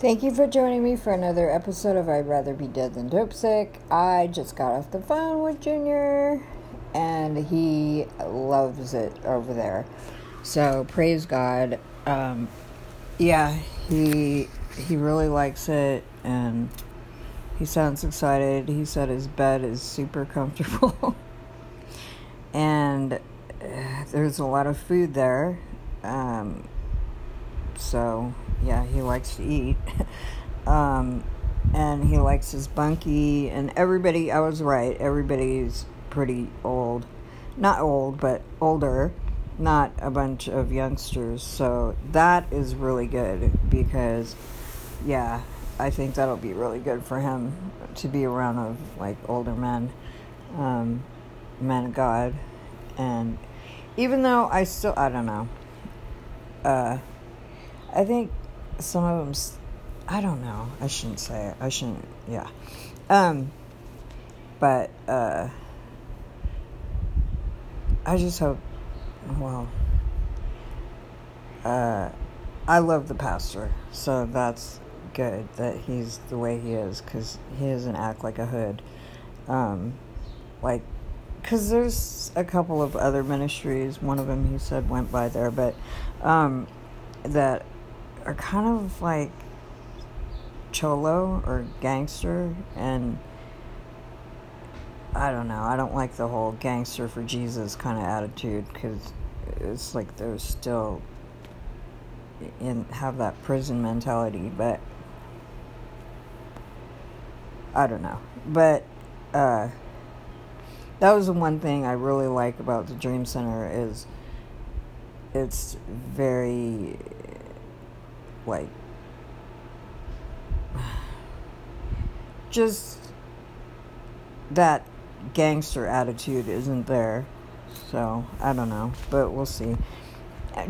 Thank you for joining me for another episode of I'd Rather Be Dead Than Dope Sick. I just got off the phone with Junior and he loves it over there. So praise God. Um, yeah, he he really likes it and he sounds excited. He said his bed is super comfortable. and uh, there's a lot of food there. Um, so yeah, he likes to eat. um, and he likes his bunkie, and everybody, I was right, everybody's pretty old. Not old, but older, not a bunch of youngsters. So that is really good because, yeah, I think that'll be really good for him to be around of like older men, um, men of God. And even though I still, I don't know, uh, I think some of them, I don't know. I shouldn't say it. I shouldn't, yeah. Um, but, uh, I just hope, well, uh, I love the pastor, so that's good that he's the way he is because he doesn't act like a hood. Um, like, because there's a couple of other ministries, one of them he said went by there, but um, that are kind of like cholo or gangster and I don't know. I don't like the whole gangster for Jesus kind of attitude because it's like they're still in have that prison mentality, but I don't know. But uh, that was the one thing I really like about the Dream Center is it's very like just that gangster attitude isn't there. So, I don't know, but we'll see.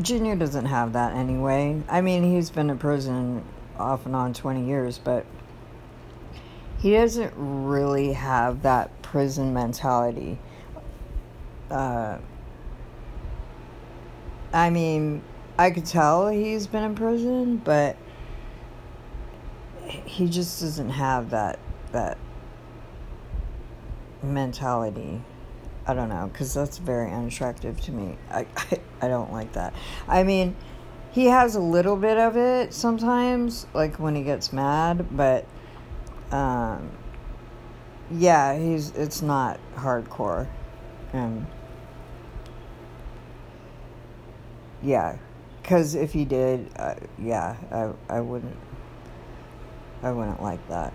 Junior doesn't have that anyway. I mean, he's been in prison off and on 20 years, but he doesn't really have that prison mentality. Uh, I mean, I could tell he's been in prison, but he just doesn't have that that mentality. I don't know, because that's very unattractive to me. I, I, I don't like that. I mean, he has a little bit of it sometimes, like when he gets mad, but um, yeah, he's it's not hardcore, and yeah, because if he did, uh, yeah, I, I wouldn't. I wouldn't like that.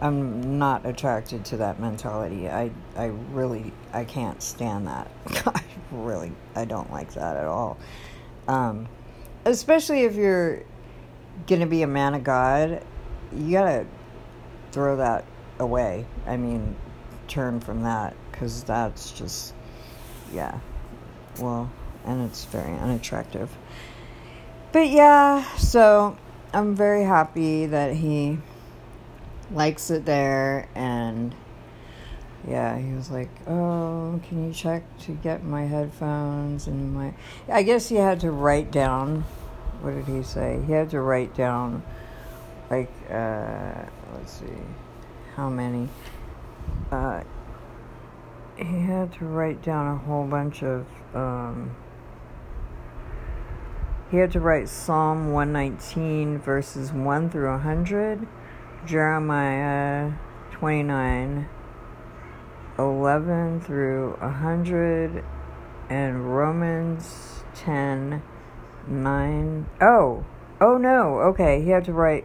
I'm not attracted to that mentality. I, I really, I can't stand that. I really, I don't like that at all. Um, especially if you're gonna be a man of God, you gotta throw that away. I mean, turn from that because that's just, yeah. Well, and it's very unattractive. But yeah, so I'm very happy that he likes it there and yeah, he was like, "Oh, can you check to get my headphones and my I guess he had to write down what did he say? He had to write down like uh let's see how many uh he had to write down a whole bunch of um he had to write Psalm 119, verses 1 through 100, Jeremiah 29, 11 through 100, and Romans 10, 9. Oh, oh no, okay, he had to write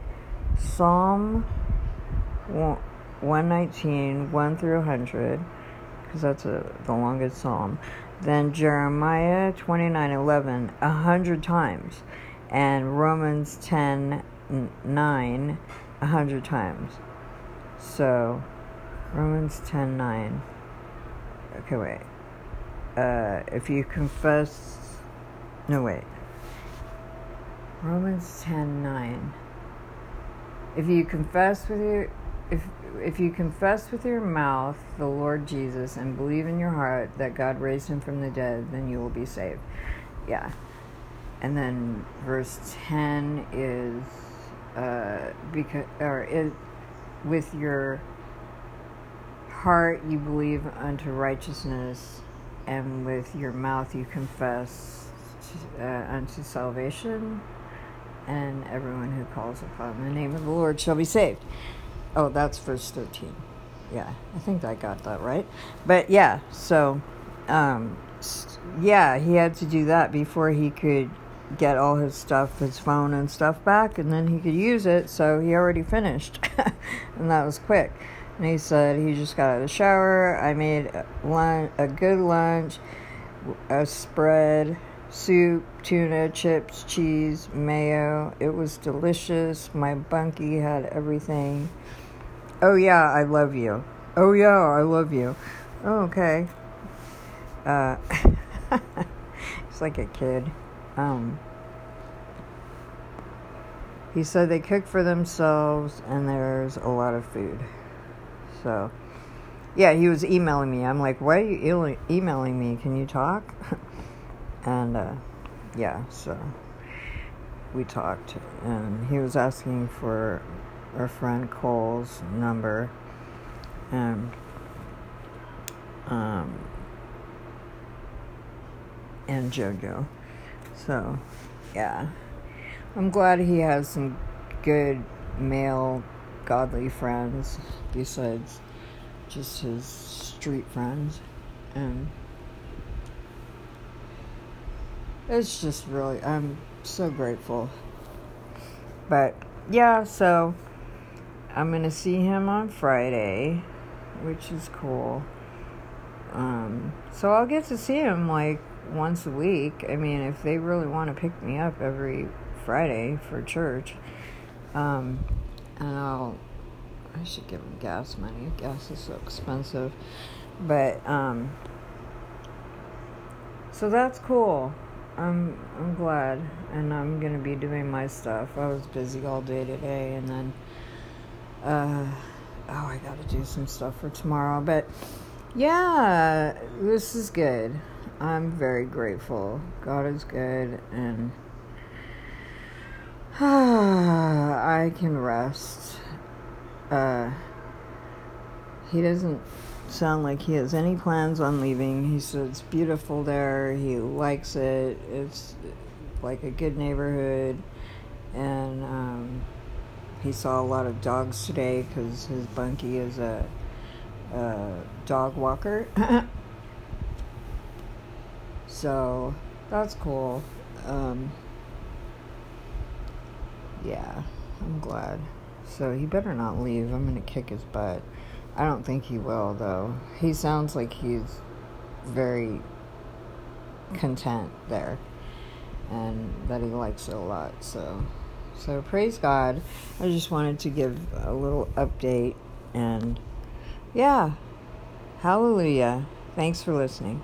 Psalm 119, 1 through 100, because that's a, the longest psalm then Jeremiah 29:11 a hundred times, and Romans 10:9 a hundred times. So, Romans 10:9. Okay, wait. Uh, if you confess, no wait. Romans 10:9. If you confess with your if if you confess with your mouth the Lord Jesus and believe in your heart that God raised him from the dead, then you will be saved. Yeah. And then verse 10 is uh, because or it, with your heart you believe unto righteousness, and with your mouth you confess uh, unto salvation, and everyone who calls upon the name of the Lord shall be saved. Oh, that's verse 13. Yeah, I think I got that right. But yeah, so, um, yeah, he had to do that before he could get all his stuff, his phone and stuff back, and then he could use it. So he already finished, and that was quick. And he said he just got out of the shower. I made lunch, a good lunch, a spread, soup, tuna, chips, cheese, mayo. It was delicious. My bunkie had everything. Oh, yeah, I love you. Oh, yeah, I love you. Oh, okay. Uh, it's like a kid. Um, he said they cook for themselves and there's a lot of food. So, yeah, he was emailing me. I'm like, why are you emailing me? Can you talk? and, uh, yeah, so we talked. And he was asking for our friend Cole's number. And, um, and JoJo. So, yeah. I'm glad he has some good male godly friends besides just his street friends. And it's just really, I'm so grateful. But yeah, so I'm going to see him on Friday, which is cool. Um, so I'll get to see him like once a week. I mean, if they really want to pick me up every Friday for church, um, and I'll, I should give them gas money. Gas is so expensive, but um, so that's cool. I'm I'm glad, and I'm gonna be doing my stuff. I was busy all day today, and then uh, oh, I gotta do some stuff for tomorrow, but. Yeah, this is good. I'm very grateful. God is good, and I can rest. Uh, he doesn't sound like he has any plans on leaving. He said it's beautiful there. He likes it. It's like a good neighborhood, and um, he saw a lot of dogs today because his bunkie is a, a dog walker. So that's cool. Um, yeah, I'm glad. So he better not leave. I'm gonna kick his butt. I don't think he will, though. He sounds like he's very content there and that he likes it a lot. So, so praise God. I just wanted to give a little update and yeah, hallelujah. Thanks for listening.